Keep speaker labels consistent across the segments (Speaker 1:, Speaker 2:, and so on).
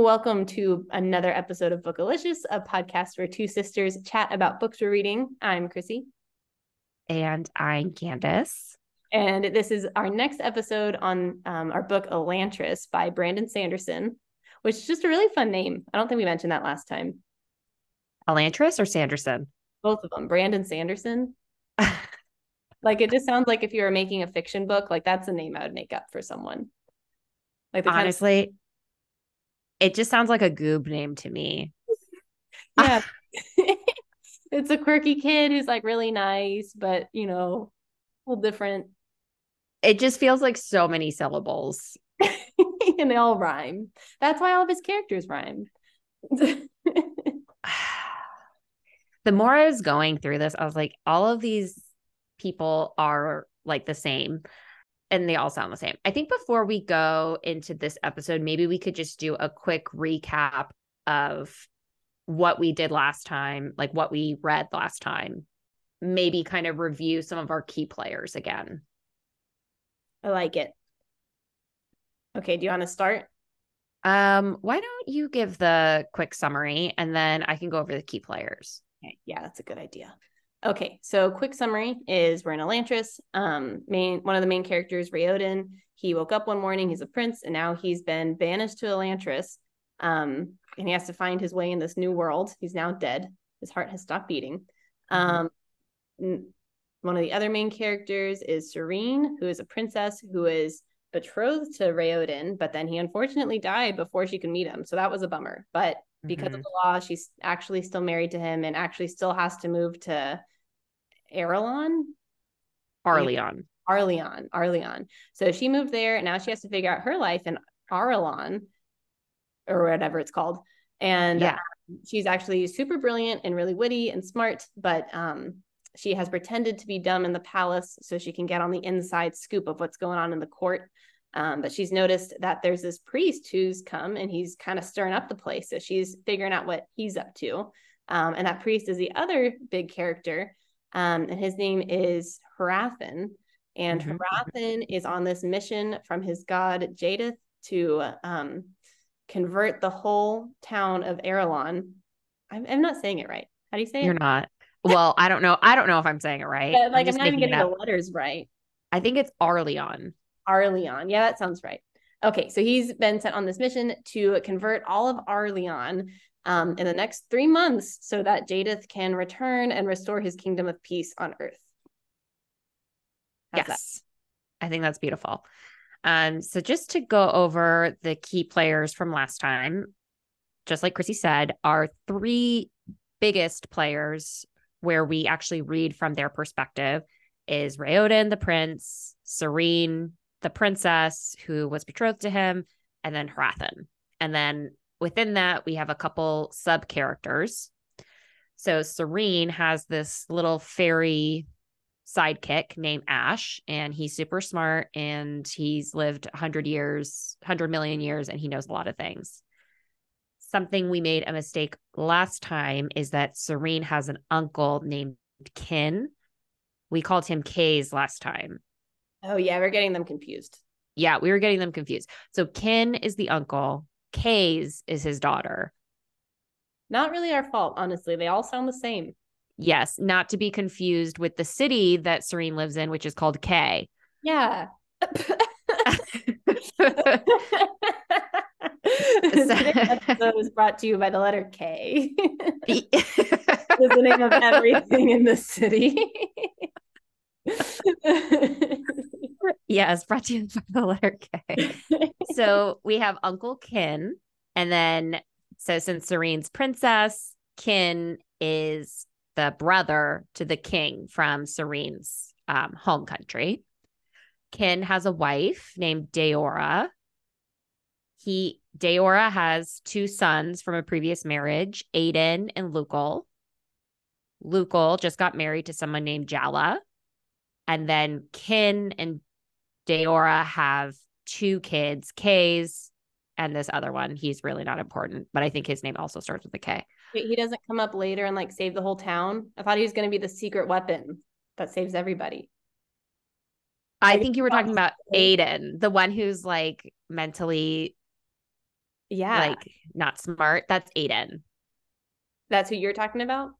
Speaker 1: Welcome to another episode of Bookalicious, a podcast where two sisters chat about books we're reading. I'm Chrissy.
Speaker 2: And I'm Candace.
Speaker 1: And this is our next episode on um, our book Elantris by Brandon Sanderson, which is just a really fun name. I don't think we mentioned that last time.
Speaker 2: Elantris or Sanderson?
Speaker 1: Both of them. Brandon Sanderson. like it just sounds like if you were making a fiction book, like that's a name I would make up for someone.
Speaker 2: Like honestly, kind of- it just sounds like a goob name to me.
Speaker 1: Yeah. Ah. it's a quirky kid who's like really nice, but you know, a little different.
Speaker 2: It just feels like so many syllables.
Speaker 1: and they all rhyme. That's why all of his characters rhyme.
Speaker 2: the more I was going through this, I was like, all of these people are like the same and they all sound the same. I think before we go into this episode, maybe we could just do a quick recap of what we did last time, like what we read last time. Maybe kind of review some of our key players again.
Speaker 1: I like it. Okay, do you want to start?
Speaker 2: Um, why don't you give the quick summary and then I can go over the key players.
Speaker 1: Okay, yeah, that's a good idea. Okay, so quick summary is we're in Elantris. Um, main one of the main characters, Raoden, he woke up one morning, he's a prince, and now he's been banished to Elantris. Um, and he has to find his way in this new world. He's now dead. His heart has stopped beating. Mm-hmm. Um, one of the other main characters is Sarene, who is a princess who is betrothed to Raoden, but then he unfortunately died before she could meet him. So that was a bummer. But because mm-hmm. of the law, she's actually still married to him and actually still has to move to Arelon.
Speaker 2: Arleon.
Speaker 1: Arleon. Arleon. So she moved there and now she has to figure out her life in Arelon or whatever it's called. And yeah. Um, she's actually super brilliant and really witty and smart, but um, she has pretended to be dumb in the palace so she can get on the inside scoop of what's going on in the court. Um, but she's noticed that there's this priest who's come and he's kind of stirring up the place. So she's figuring out what he's up to. Um, and that priest is the other big character. Um, and his name is Hrathen. And mm-hmm. Hrathen is on this mission from his god Jaddeth to um, convert the whole town of Arelon. I'm, I'm, not saying it right. How do you say
Speaker 2: You're
Speaker 1: it?
Speaker 2: You're not. Well, I don't know. I don't know if I'm saying it right.
Speaker 1: But, like I'm, I'm not even getting the letters right.
Speaker 2: I think it's Arleon.
Speaker 1: Arleon. Yeah, that sounds right. Okay, so he's been sent on this mission to convert all of Arleon um, in the next three months so that Jaddeth can return and restore his kingdom of peace on earth.
Speaker 2: How's yes. That? I think that's beautiful. Um, so just to go over the key players from last time, just like Chrissy said, our three biggest players where we actually read from their perspective is Raoden, the prince, Sarene, the princess who was betrothed to him, and then Hrathen. And then within that, we have a couple sub characters. So Sarene has this little fairy sidekick named Ashe, and he's super smart and he's lived 100 years, 100 million years, and he knows a lot of things. Something we made a mistake last time is that Sarene has an uncle named Kin. We called him Kays last time.
Speaker 1: Oh, yeah, we're getting them confused.
Speaker 2: Yeah, we were getting them confused. So Kin is the uncle, Kays is his daughter.
Speaker 1: Not really our fault, honestly. They all sound the same.
Speaker 2: Yes, not to be confused with the city that Sarene lives in, which is called K.
Speaker 1: Yeah. This episode was brought to you by the letter K. is the name of everything in the city.
Speaker 2: Yes, brought to you by the letter K. so we have Uncle Kin, and then so since Sarene's princess, Kin is the brother to the king from Sarene's um, home country. Kin has a wife named Daora. He Daora has two sons from a previous marriage, Aiden and Lukel. Lukel just got married to someone named Jalla. And then Kin and Daora have two kids, Kays and this other one. He's really not important, but I think his name also starts with a K.
Speaker 1: Wait, he doesn't come up later and like save the whole town? I thought he was going to be the secret weapon that saves everybody.
Speaker 2: I think you were talking about Aiden, the one who's like mentally
Speaker 1: Yeah.
Speaker 2: Like not smart. That's Aiden.
Speaker 1: That's who you're talking about?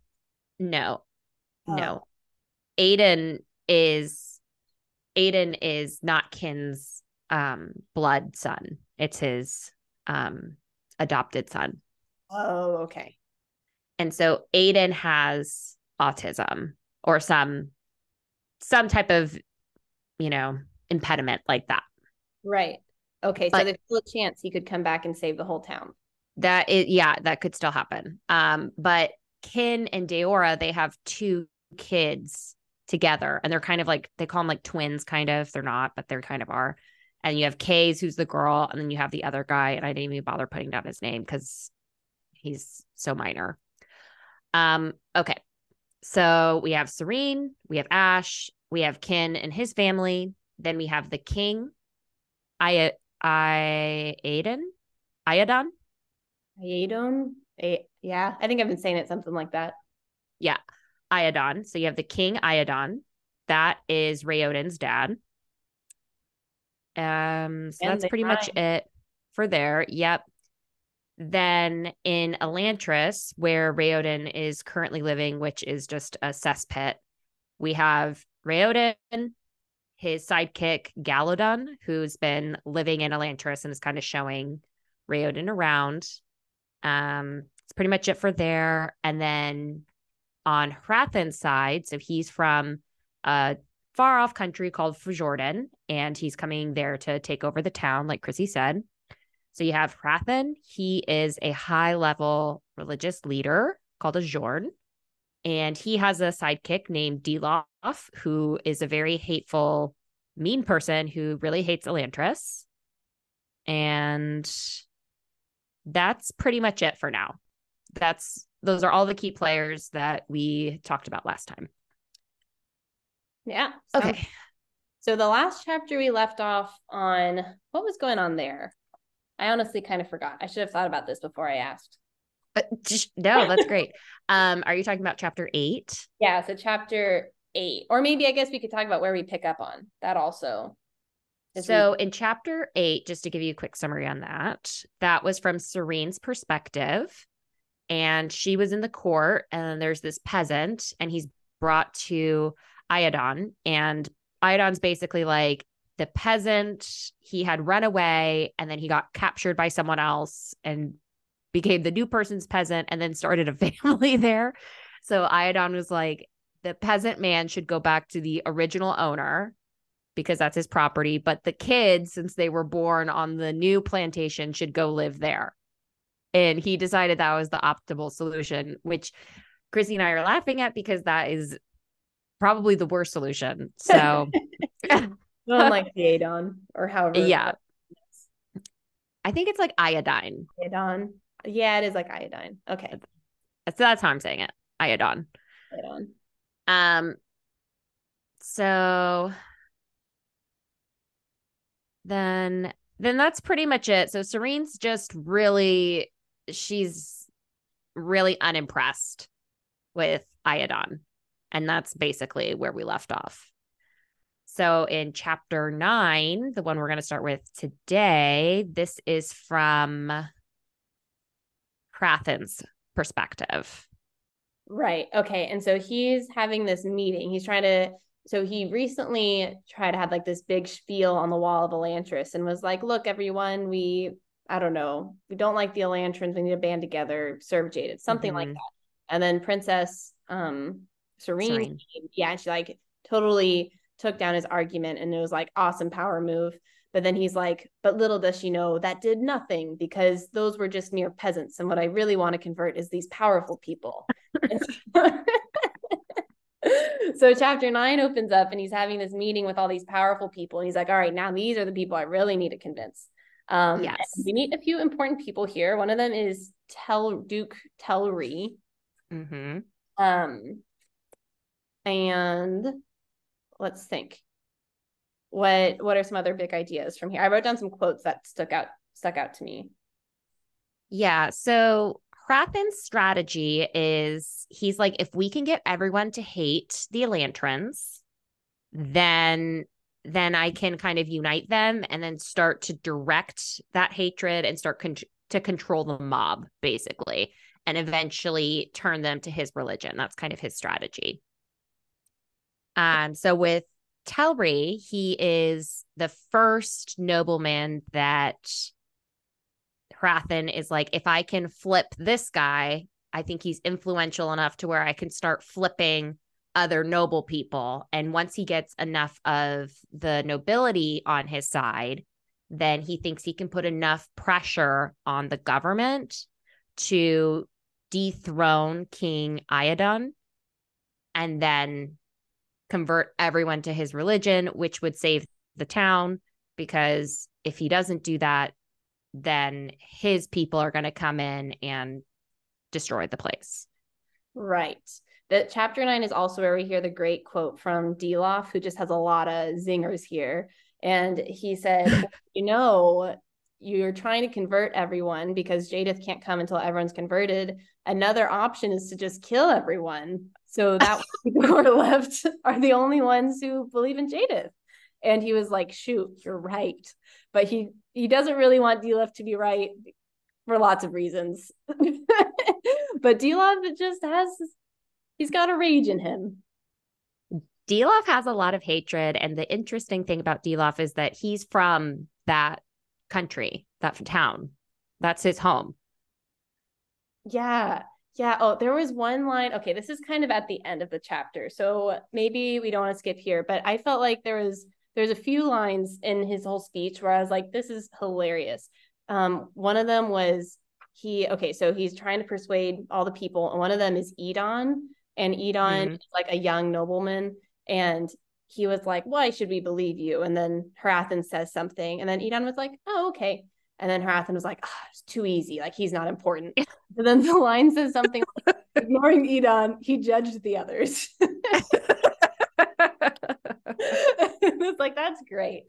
Speaker 2: No.
Speaker 1: Oh.
Speaker 2: No. Aiden is Aiden is not Kin's um blood son. It's his um adopted son.
Speaker 1: Oh, okay.
Speaker 2: And so Aiden has autism or some some type of, you know, impediment like that.
Speaker 1: Right. Okay.
Speaker 2: But-
Speaker 1: so there's still a chance he could come back and save the whole town.
Speaker 2: That is yeah, that could still happen. Um, but Kin and Daora, they have two kids together and they're kind of like they call them like twins, kind of. They're not, but they're kind of are. And you have Kays, who's the girl, and then you have the other guy, and I didn't even bother putting down his name because he's so minor. Um, okay. So we have Sarene, we have Ashe, we have Kin and his family. Then we have the king, I I Aiden, Iadon.
Speaker 1: Aedon? A- yeah. I think I've been saying it something like that.
Speaker 2: Iadon. So you have the king Iadon. That is Raoden's dad. Um, so
Speaker 1: And
Speaker 2: that's pretty much it for there. Yep. Then in Elantris, where Raoden is currently living, which is just a cesspit, we have Raoden, his sidekick Galladon, who's been living in Elantris and is kind of showing Raoden around. Um, it's pretty much it for there. And then on Hrathen's side, so he's from a far off country called Fjorden, and he's coming there to take over the town, like Chrissy said. So you have Hrathen. He is a high level religious leader called a gyorn. And he has a sidekick named Dilaf, who is a very hateful, mean person who really hates Elantris. And that's pretty much it for now. That's those are all the key players that we talked about last time.
Speaker 1: Yeah. sounds-
Speaker 2: Okay.
Speaker 1: So the last chapter we left off on what was going on there? I honestly kind of forgot. I should have thought about this before I asked.
Speaker 2: Uh, no, that's great. Um, are you talking about chapter eight?
Speaker 1: Yeah, so chapter eight. Or maybe I guess we could talk about where we pick up on. That also.
Speaker 2: So in chapter eight, just to give you a quick summary on that, that was from Sarene's perspective. And she was in the court, and there's this peasant, and he's brought to Iadon. And Iadon's basically like the peasant, he had run away, and then he got captured by someone else and became the new person's peasant, and then started a family there. So Iadon was like, the peasant man should go back to the original owner because that's his property. But the kids, since they were born on the new plantation, should go live there. And he decided that was the optimal solution, which Chrissy and I are laughing at because that is probably the worst solution. So
Speaker 1: Well, like the Adon or however.
Speaker 2: Yeah. I think it's like iodine.
Speaker 1: Adon. Yeah, it is like iodine. Okay.
Speaker 2: So that's how I'm saying it. Iodine.
Speaker 1: Adon.
Speaker 2: Um so then then that's pretty much it. So Sarene's just really she's really unimpressed with Iodon. And that's basically where we left off. So in chapter 9, the one we're going to start with today, this is from Hrathen's perspective.
Speaker 1: Right. Okay. And so he's having this meeting. He's trying to. So he recently tried to have like this big spiel on the wall of Elantris and was like, "Look, everyone, we I don't know, we don't like the Elantrians. We need to band together, serve Jaddeth, something like
Speaker 2: Mhm.
Speaker 1: that." And then Princess um
Speaker 2: Sarene,
Speaker 1: Sarene. yeah, and she like totally took down his argument and it was like awesome power move. But then he's like, but little does she know that did nothing because those were just mere peasants. And what I really want to convert is these powerful people. So- so chapter nine opens up and he's having this meeting with all these powerful people. And he's like, all right, now these are the people I really need to convince. Um,
Speaker 2: Yes.
Speaker 1: we meet a few important people here. One of them is Tel Duke Telrii.
Speaker 2: Mm-hmm.
Speaker 1: Um, and let's think. What what are some other big ideas from here? I wrote down some quotes that stuck out stuck out to me.
Speaker 2: Yeah. So Hrathen's strategy is he's like, if we can get everyone to hate the Elantrians, then then I can kind of unite them and then start to direct that hatred and start con- to control the mob, basically, and eventually turn them to his religion. That's kind of his strategy. Um, so with Telrii, he is the first nobleman that Hrathen is like, if I can flip this guy, I think he's influential enough to where I can start flipping other noble people. And once he gets enough of the nobility on his side, then he thinks he can put enough pressure on the government to dethrone King Iadon and then convert everyone to his religion, which would save the town. Because if he doesn't do that, then his people are going to come in and destroy the place.
Speaker 1: Right. That chapter nine is also where we hear the great quote from Dilaf, who just has a lot of zingers here. And he said, You know, you're trying to convert everyone because Jaddeth can't come until everyone's converted. Another option is to just kill everyone. So that people who are left are the only ones who believe in Jaddeth. And he was like, shoot, you're right. But he he doesn't really want Dilaf to be right for lots of reasons. but Dilaf just has he's got a rage in him.
Speaker 2: Dilaf has a lot of hatred. And the interesting thing about Dilaf is that he's from that country, that town. That's his home.
Speaker 1: Yeah. Yeah. Oh, there was one line. Okay, this is kind of at the end of the chapter. So maybe we don't want to skip here, but I felt like there was there's a few lines in his whole speech where I was like, this is hilarious. Um, one of them was he okay, so he's trying to persuade all the people, and one of them is Edon, and Edon mm-hmm. is like a young nobleman, and he was like, Why should we believe you? And then Hrathen says something, and then Edon was like, Oh, okay. And then Hrathen was like, oh, it's too easy. Like he's not important. and then the line says something like, ignoring Edon, he judged the others. it's like, that's great.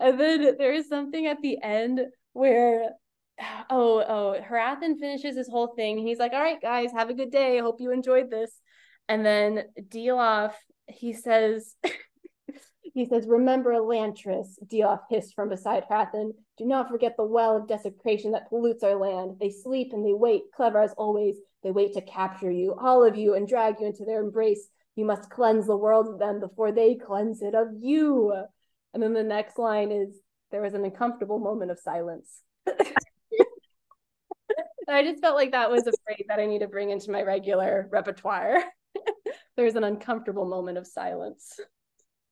Speaker 1: and then there is something at the end where oh, oh, Hrathen finishes his whole thing. He's like, all right, guys, have a good day. I hope you enjoyed this. And then Dilaf, he says, he says, remember Elantris, Dilaf hissed from beside Hrathen. Do not forget the well of desecration that pollutes our land. They sleep and they wait, clever as always. They wait to capture you, all of you, and drag you into their embrace. You must cleanse the world of them before they cleanse it of you. And then the next line is, there was an uncomfortable moment of silence. I just felt like that was a phrase that I need to bring into my regular repertoire. there was an uncomfortable moment of silence.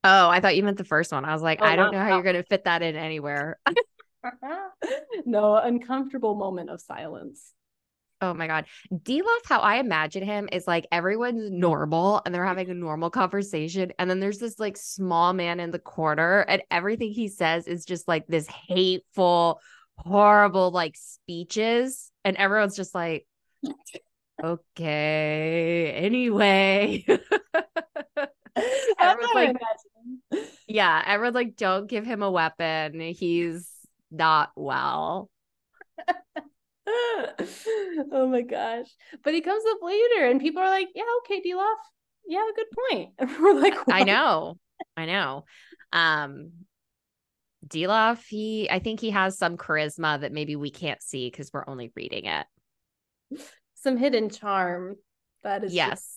Speaker 2: Oh, I thought you meant the first one. I was like, oh, I don't know how you're going to fit that in anywhere.
Speaker 1: no, uncomfortable moment of silence.
Speaker 2: Oh my God. Dilaf, how I imagine him is like everyone's normal and they're having a normal conversation. And then there's this like small man in the corner, and everything he says is just like this hateful, horrible like speeches. And everyone's just like, okay, anyway. everyone's like, yeah, everyone's like, don't give him a weapon. He's not well.
Speaker 1: oh my gosh. But he comes up later and people are like, yeah, okay, Dilaf. You have a good point. We're like,
Speaker 2: what? I know. I know. Um Dilaf, he I think he has some charisma that maybe we can't see because we're only reading it.
Speaker 1: Some hidden charm. That is
Speaker 2: yes. Just-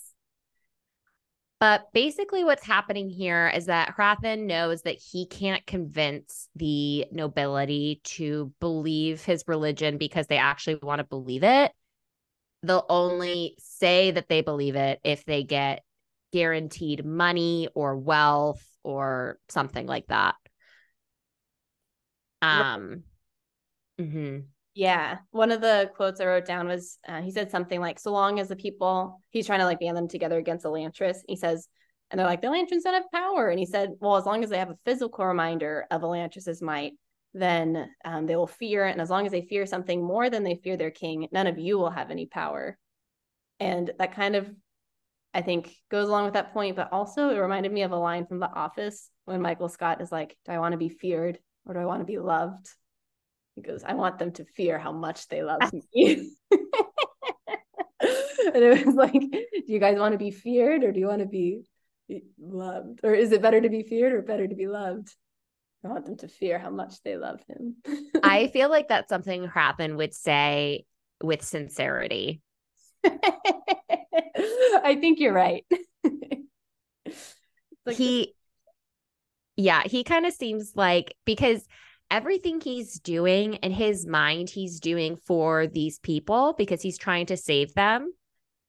Speaker 2: but basically, what's happening here is that Hrathen knows that he can't convince the nobility to believe his religion because they actually want to believe it. They'll only say that they believe it if they get guaranteed money or wealth or something like that. Um,
Speaker 1: mm-hmm. Yeah. One of the quotes I wrote down was uh, he said something like, so long as the people, he's trying to like band them together against Elantris. He says, and they're like, the Elantrians don't have power. And he said, well, as long as they have a physical reminder of Elantris's might, then um, they will fear. And as long as they fear something more than they fear their king, none of you will have any power. And that kind of, I think, goes along with that point. But also, it reminded me of a line from The Office when Michael Scott is like, do I want to be feared or do I want to be loved? He goes, I want them to fear how much they love me. and it was like, do you guys want to be feared or do you want to be loved? Or is it better to be feared or better to be loved? I want them to fear how much they love him.
Speaker 2: I feel like that's something Hrathen would say with sincerity.
Speaker 1: I think you're right.
Speaker 2: like he, yeah, he kind of seems like because everything he's doing in his mind, he's doing for these people because he's trying to save them.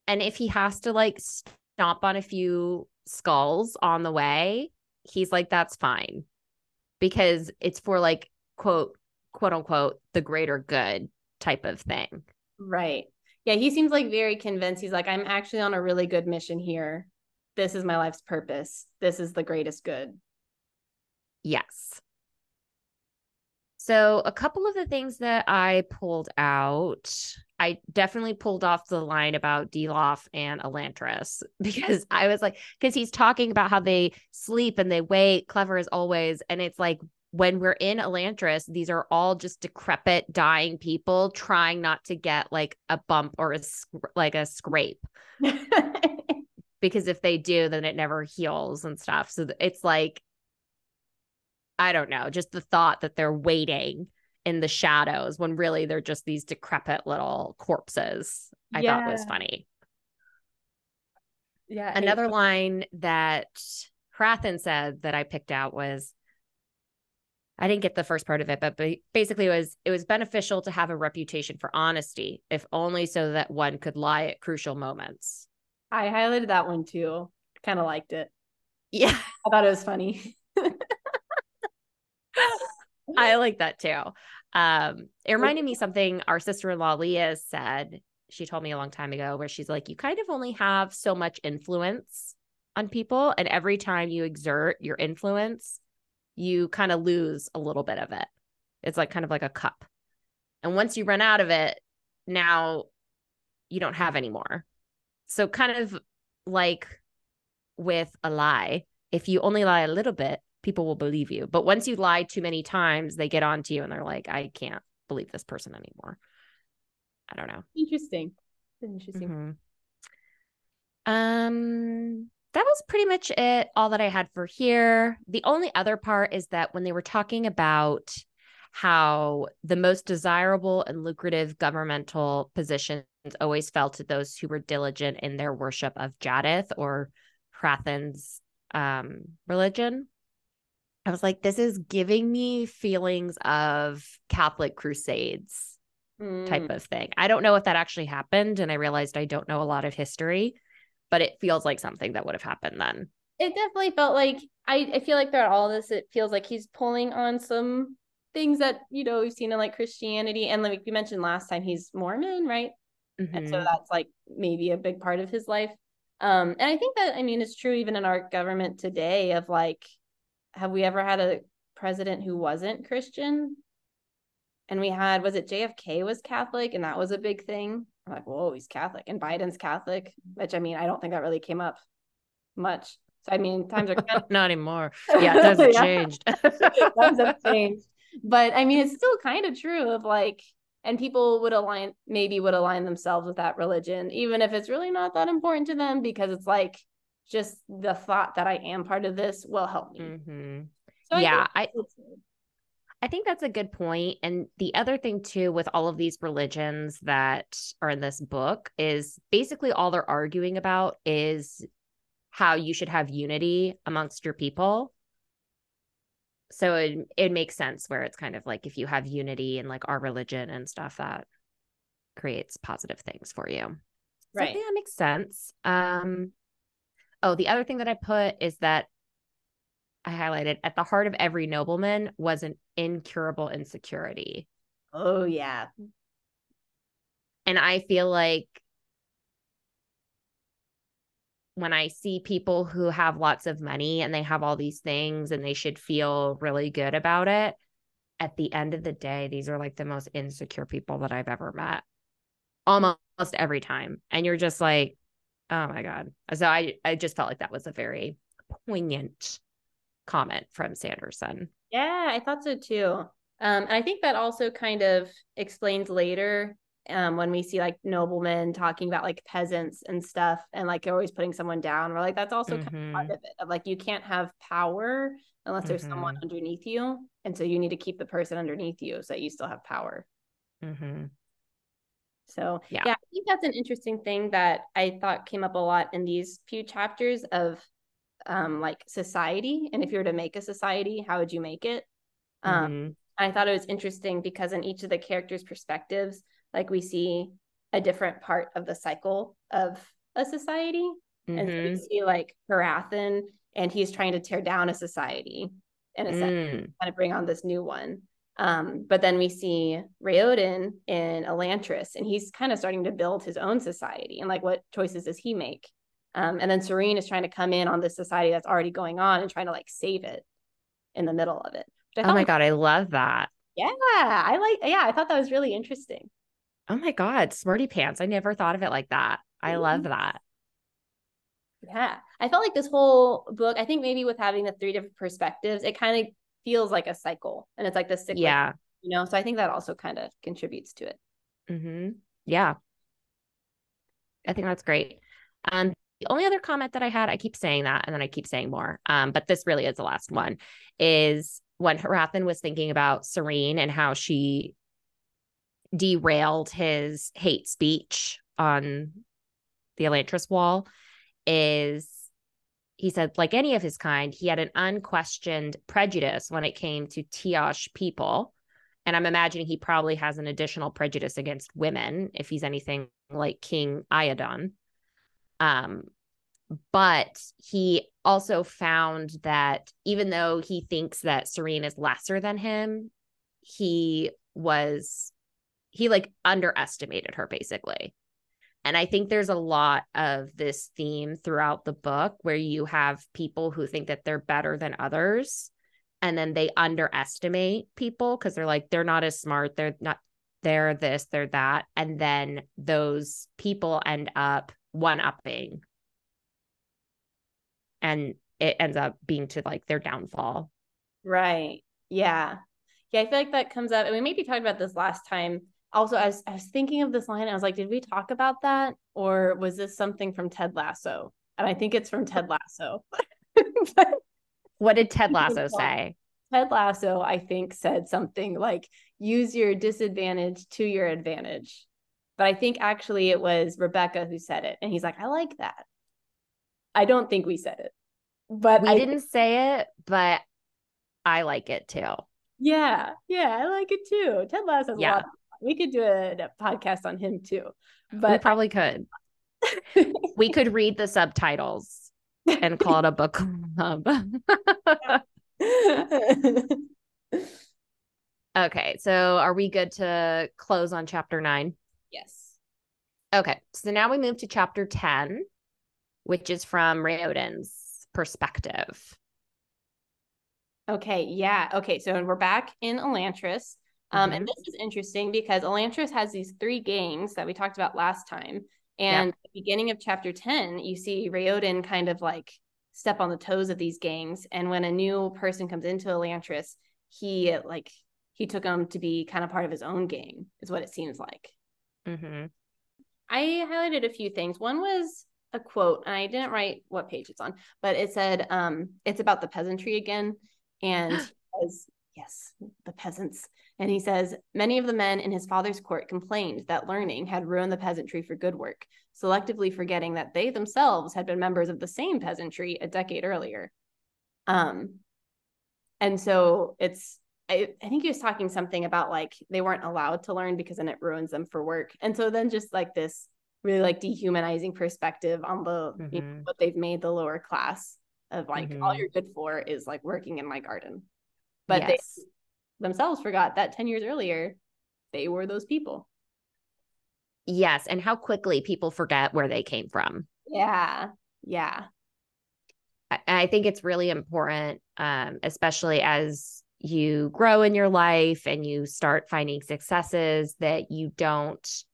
Speaker 2: And if he has to like stomp on a few skulls on the way, he's like, that's fine because it's for like, quote, quote unquote, the greater good type of thing.
Speaker 1: Right. Yeah. He seems like very convinced. He's like, I'm actually on a really good mission here. This is my life's purpose. This is the greatest good.
Speaker 2: Yes. So, a couple of the things that I pulled out, I definitely pulled off the line about Dilaf and Elantris because I was like, because he's talking about how they sleep and they wait, clever as always. And it's like, when we're in Elantris, these are all just decrepit, dying people trying not to get like a bump or a like a scrape. because if they do, then it never heals and stuff. So it's like I don't know, just the thought that they're waiting in the shadows when really they're just these decrepit little corpses. I yeah. thought was funny.
Speaker 1: Yeah.
Speaker 2: Another line that Hrathen said that I picked out was I didn't get the first part of it, but basically it was it was beneficial to have a reputation for honesty, if only so that one could lie at crucial moments.
Speaker 1: I highlighted that one too. Kind of liked it.
Speaker 2: Yeah.
Speaker 1: I thought it was funny.
Speaker 2: I like that too. Um, it reminded me something our sister-in-law Leah said. She told me a long time ago where she's like, you kind of only have so much influence on people. And every time you exert your influence, you kind of lose a little bit of it. It's like kind of like a cup. And once you run out of it, now you don't have any more. So kind of like with a lie, if you only lie a little bit, people will believe you. But once you lie too many times, they get on to you and they're like, I can't believe this person anymore. I don't know.
Speaker 1: Interesting. Interesting.
Speaker 2: Mm-hmm. Um, that was pretty much it. All that I had for here. The only other part is that when they were talking about how the most desirable and lucrative governmental positions always fell to those who were diligent in their worship of Jaddeth or Hrathen's um, religion. I was like, this is giving me feelings of Catholic Crusades mm. type of thing. I don't know if that actually happened. And I realized I don't know a lot of history, but it feels like something that would have happened then.
Speaker 1: It definitely felt like I, I feel like throughout all this, it feels like he's pulling on some things that, you know, we've seen in like Christianity. And like you mentioned last time, he's Mormon, right? Mm-hmm. And so mm-hmm. that's like maybe a big part of his life. Um, and I think that, I mean, it's true even in our government today of like, have we ever had a president who wasn't Christian? And we had, was it JFK was Catholic and that was a big thing? I'm like, whoa, he's Catholic and Biden's Catholic, mm-hmm. which I mean, I don't think that really came up much. So I mean, times are kind
Speaker 2: of not anymore. Yeah, times have changed.
Speaker 1: times have changed. But I mean, it's still kind of true of like, and people would align, maybe would align themselves with that religion, even if it's really not that important to them, because it's like just the thought that I am part of this will help me.
Speaker 2: Mm-hmm. So yeah, I, I I think that's a good point. And the other thing too with all of these religions that are in this book is basically all they're arguing about is how you should have unity amongst your people. So it it makes sense where it's kind of like if you have unity in like our religion and stuff that creates positive things for you.
Speaker 1: Right. So
Speaker 2: that makes sense. Um Oh, the other thing that I put is that I highlighted at the heart of every nobleman was an incurable insecurity.
Speaker 1: Oh, yeah.
Speaker 2: And I feel like when I see people who have lots of money and they have all these things and they should feel really good about it, at the end of the day, these are like the most insecure people that I've ever met almost every time. And you're just like, Oh my God. So I, I just felt like that was a very poignant comment from Sanderson.
Speaker 1: Yeah, I thought so too. Um, and I think that also kind of explains later um, when we see like noblemen talking about like peasants and stuff and like always putting someone down we're like that's also mm-hmm. kind of part of it of like you can't have power unless there's mm-hmm. someone underneath you and so you need to keep the person underneath you so that you still have power
Speaker 2: mm-hmm.
Speaker 1: so yeah. yeah think that's an interesting thing that i thought came up a lot in these few chapters of um like society and if you were to make a society how would you make it um mm-hmm. I thought it was interesting because in each of the characters' perspectives, like we see a different part of the cycle of a society. Mm-hmm. And so we mm-hmm. see like Hrathen, and he's trying to tear down a society in a sense, mm. kind of bring on this new one. Um, but then we see Raoden in Elantris, and he's kind of starting to build his own society. And like, what choices does he make? Um, and then Sarene is trying to come in on this society that's already going on and trying to like save it in the middle of it.
Speaker 2: Oh my god, I love that.
Speaker 1: Yeah, I like. Yeah, I thought that was really interesting.
Speaker 2: Oh my god, smarty pants! I never thought of it like that. I mm-hmm. love that.
Speaker 1: Yeah, I felt like this whole book. I think maybe with having the three different perspectives, it kind of feels like a cycle, and it's like the cycle.
Speaker 2: Yeah,
Speaker 1: you know. So I think that also kind of contributes to it.
Speaker 2: mm-hmm. Yeah, I think that's great. Um, the only other comment that I had, I keep saying that, and then I keep saying more. Um, but this really is the last one. Is when Hrathen was thinking about Sarene and how she derailed his hate speech on the Elantris wall is he said, like any of his kind, he had an unquestioned prejudice when it came to Teoish people. And I'm imagining he probably has an additional prejudice against women if he's anything like King Iadon. Um, but he also found that even though he thinks that Sarene is lesser than him, he was he like underestimated her basically. And I think there's a lot of this theme throughout the book where you have people who think that they're better than others and then they underestimate people because they're like they're not as smart, they're not they're this, they're that and then those people end up one upping and it ends up being to like their downfall.
Speaker 1: Right. Yeah. Yeah. I feel like that comes up. And we maybe talked about this last time. Also, I was, I was thinking of this line. I was like, did we talk about that? Or was this something from Ted Lasso? And I think it's from Ted Lasso.
Speaker 2: what did Ted Lasso say?
Speaker 1: Ted Lasso, I think, said something like, use your disadvantage to your advantage. But I think actually it was Rebecca who said it. And he's like, I like that. I don't think we said it, but
Speaker 2: we I didn't say it, but I like it too.
Speaker 1: Yeah, yeah, I like it too. Ted Lasso. has Yeah, of, we could do a, a, podcast on him too. But
Speaker 2: we probably could. we could read the subtitles and call it a book club. okay, so are we good to close on chapter nine?
Speaker 1: Yes.
Speaker 2: Okay, so now we move to chapter 10 which is from Raoden's perspective.
Speaker 1: Okay, yeah. Okay, so we're back in Elantris. Um, mm-hmm. And this is interesting because Elantris has these three gangs that we talked about last time. And at the beginning of chapter 10, you see Raoden kind of like step on the toes of these gangs. And when a new person comes into Elantris, he like he took them to be kind of part of his own gang, is what it seems like.
Speaker 2: Mm-hmm.
Speaker 1: I highlighted a few things. One was a quote, and I didn't write what page it's on, but it said um, it's about the peasantry again. And yes, the peasants. And he says, many of the men in his father's court complained that learning had ruined the peasantry for good work, selectively forgetting that they themselves had been members of the same peasantry a decade earlier. Um, and so it's I, I, think he was talking something about like they weren't allowed to learn because then it ruins them for work. And so then just like this really like dehumanizing perspective on the mm-hmm. you know, mm-hmm. what they've made the lower class of like mm-hmm. all you're good for is like working in my garden but yes. they themselves forgot that 10 years earlier they were those people
Speaker 2: yes and how quickly people forget where they came from
Speaker 1: yeah yeah
Speaker 2: i, I think it's really important um, especially as you grow in your life and you start finding successes that you don't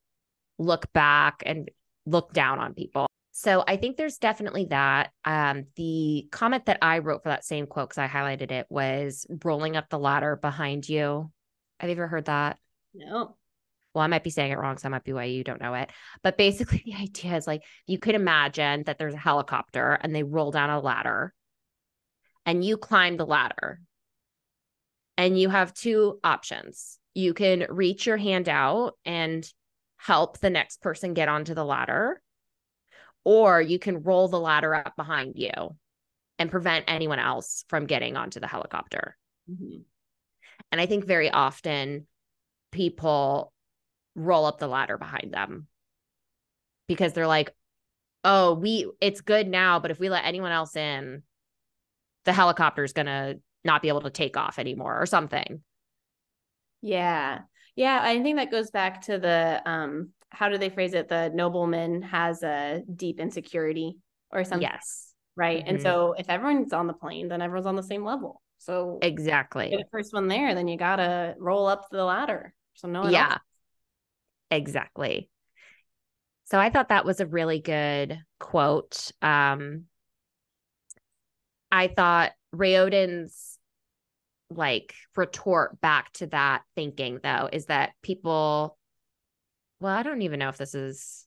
Speaker 2: look back and look down on people. So I think there's definitely that. Um, the comment that I wrote for that same quote, because I highlighted it, was rolling up the ladder behind you. Have you ever heard that?
Speaker 1: No.
Speaker 2: well, I might be saying it wrong, so I might be why you don't know it. But basically, the idea is like you could imagine that there's a helicopter and they roll down a ladder and you climb the ladder. And you have two options. You can reach your hand out and help the next person get onto the ladder, or you can roll the ladder up behind you and prevent anyone else from getting onto the helicopter. Mm-hmm. And I think very often people roll up the ladder behind them because they're like, oh, we it's good now, but if we let anyone else in, the helicopter's gonna not be able to take off anymore or something.
Speaker 1: Yeah. Yeah, I think that goes back to the um how do they phrase it? The nobleman has a deep insecurity or something.
Speaker 2: Yes.
Speaker 1: Right. Mm-hmm. And so if everyone's on the plane, then everyone's on the same level. So
Speaker 2: exactly
Speaker 1: the first one there, then you gotta roll up the ladder. So no
Speaker 2: yeah. Else Exactly. So I thought that was a really good quote. Um, I thought Raoden's like retort back to that thinking though is that people well, I don't even know if this is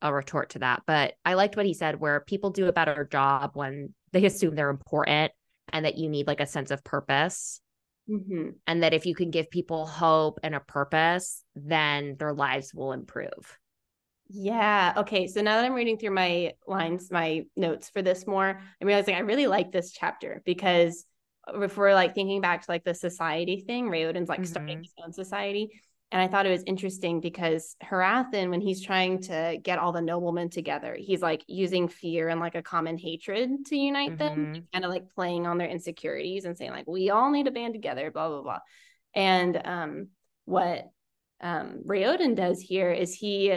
Speaker 2: a retort to that, but I liked what he said where people do a better job when they assume they're important and that you need like a sense of purpose. Mm-hmm. And that if you can give people hope and a purpose, then their lives will improve.
Speaker 1: Yeah. Okay. So now that I'm reading through my lines, my notes for this more, I'm realizing I really like this chapter because if we're like thinking back to like the society thing, Raoden's like mm-hmm. starting his own society. And I thought it was interesting because Hrathen, when he's trying to get all the noblemen together, he's like using fear and like a common hatred to unite mm-hmm. them, kind of like playing on their insecurities and saying, like, we all need to band together, blah, blah, blah. And um, what um, Raoden does here is he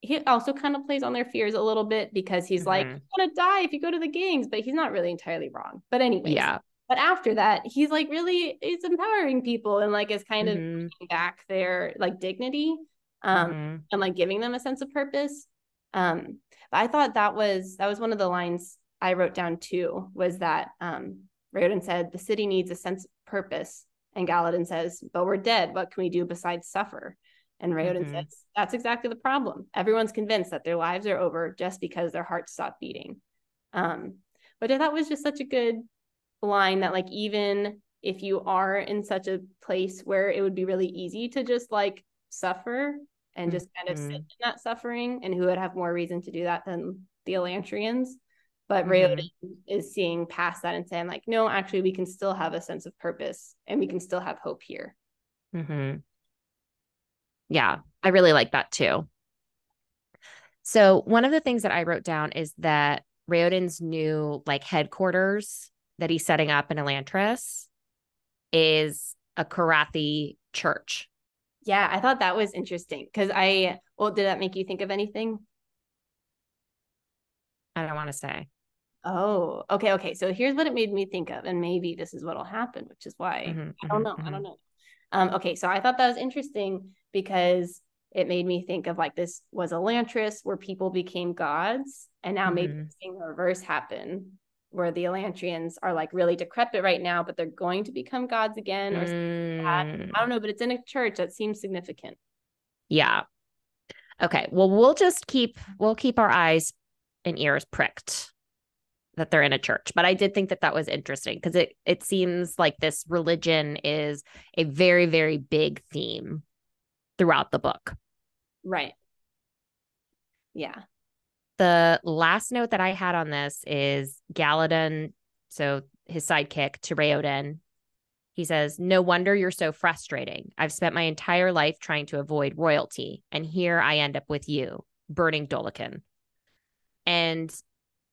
Speaker 1: he also kind of plays on their fears a little bit because he's mm-hmm. like, you're gonna die if you go to the games, but he's not really entirely wrong. But anyway,
Speaker 2: yeah.
Speaker 1: But after that, he's like really he's empowering people and like is kind of mm-hmm. back their like dignity um mm-hmm. and like giving them a sense of purpose. Um, but I thought that was that was one of the lines I wrote down too was that um Raoden said the city needs a sense of purpose. And Galladon says, but we're dead. What can we do besides suffer? And Raoden mm-hmm. says, that's exactly the problem. Everyone's convinced that their lives are over just because their hearts stop beating. Um, but I thought was just such a good line that like even if you are in such a place where it would be really easy to just like suffer and just kind of mm-hmm. sit in that suffering and who would have more reason to do that than the Elantrians. But mm is seeing past that and saying, like, no, actually, we can still have a sense of purpose and we can still have hope here.
Speaker 2: Mm-hmm. Yeah, I really like that too. So, one of the things that I wrote down is that Raoden's new like headquarters that he's setting up in Elantris is a Korathi church.
Speaker 1: Yeah, I thought that was interesting because I, well, did that make you think of anything?
Speaker 2: I don't want to say.
Speaker 1: Oh, okay, okay. So here's what it made me think of, and maybe this is what'll happen, which is why mm-hmm, I don't mm-hmm, know. Mm-hmm. I don't know. Um, okay, so I thought that was interesting because it made me think of like this was Elantris where people became gods, and now maybe mm-hmm. seeing the reverse happen where the Elantrians are like really decrepit right now, but they're going to become gods again or mm. like I don't know, but it's in a church that seems significant.
Speaker 2: Yeah. Okay. Well, we'll just keep we'll keep our eyes and ears pricked that they're in a church. But I did think that that was interesting because it it seems like this religion is a very very big theme throughout the book.
Speaker 1: Right. Yeah
Speaker 2: the last note that I had on this is Galladon, so his sidekick to Raoden. He says, No wonder you're so frustrating. I've spent my entire life trying to avoid royalty, and here I end up with you, burning Doloken. And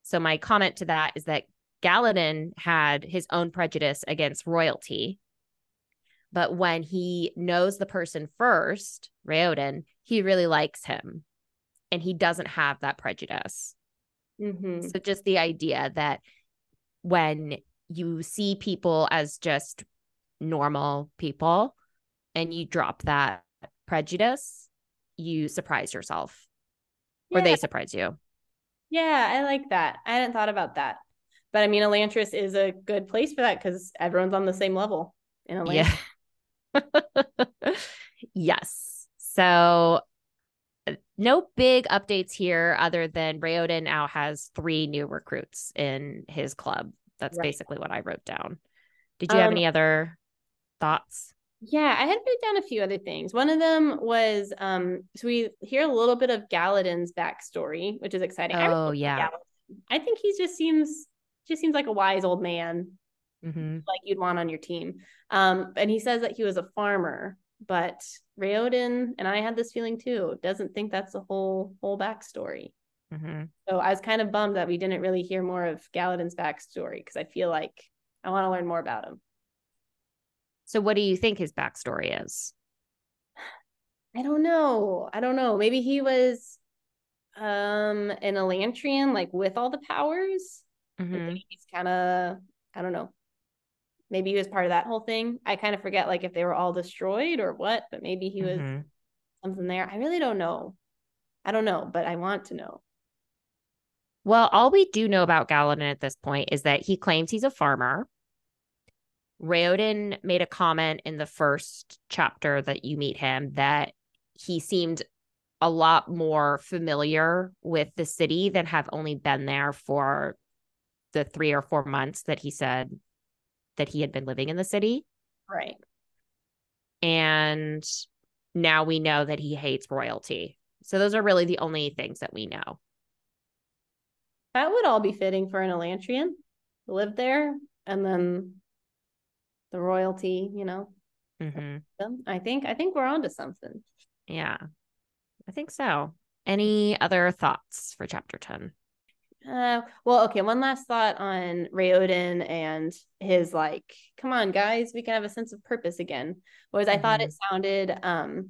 Speaker 2: so my comment to that is that Galladon had his own prejudice against royalty. But when he knows the person first, Raoden, he really likes him and he doesn't have that prejudice. Mm-hmm. So just the idea that when you see people as just normal people and you drop that prejudice, you surprise yourself yeah. or they surprise you.
Speaker 1: Yeah, I like that. I hadn't thought about that. But I mean, Elantris is a good place for that because everyone's on the same level in Elantris.
Speaker 2: Yeah. yes. So no big updates here other than Raoden now has three new recruits in his club. That's right. basically what I wrote down. Did you um, have any other thoughts?
Speaker 1: Yeah, I had written down a few other things. One of them was um so we hear a little bit of Galladon's backstory, which is exciting.
Speaker 2: Oh I yeah.
Speaker 1: I think he just seems just seems like a wise old man.
Speaker 2: Mm-hmm.
Speaker 1: Like you'd want on your team. Um, and he says that he was a farmer, but Raoden and I had this feeling too. Doesn't think that's the whole whole backstory.
Speaker 2: Mm-hmm.
Speaker 1: So I was kind of bummed that we didn't really hear more of Galladon's backstory because I feel like I want to learn more about him.
Speaker 2: So, what do you think his backstory is?
Speaker 1: I don't know. I don't know. Maybe he was um an Elantrian, like with all the powers.
Speaker 2: Mm-hmm.
Speaker 1: He's kind of, I don't know. Maybe he was part of that whole thing. I kind of forget like if they were all destroyed or what, but maybe he was mm-hmm. something there. I really don't know. I don't know, but I want to know.
Speaker 2: Well, all we do know about Galladon at this point is that he claims he's a farmer. Raoden made a comment in the first chapter that you meet him that he seemed a lot more familiar with the city than have only been there for the three or four months that he said that he had been living in the city.
Speaker 1: Right.
Speaker 2: And now we know that he hates royalty. So those are really the only things that we know.
Speaker 1: That would all be fitting for an Elantrian. Live there and then the royalty, you know.
Speaker 2: Mm-hmm.
Speaker 1: I think I think we're onto something.
Speaker 2: Yeah. I think so. Any other thoughts for chapter 10?
Speaker 1: Uh, well, okay. One last thought on Raoden and his like, come on, guys, we can have a sense of purpose again. Was I mm-hmm. thought it mm-hmm. sounded um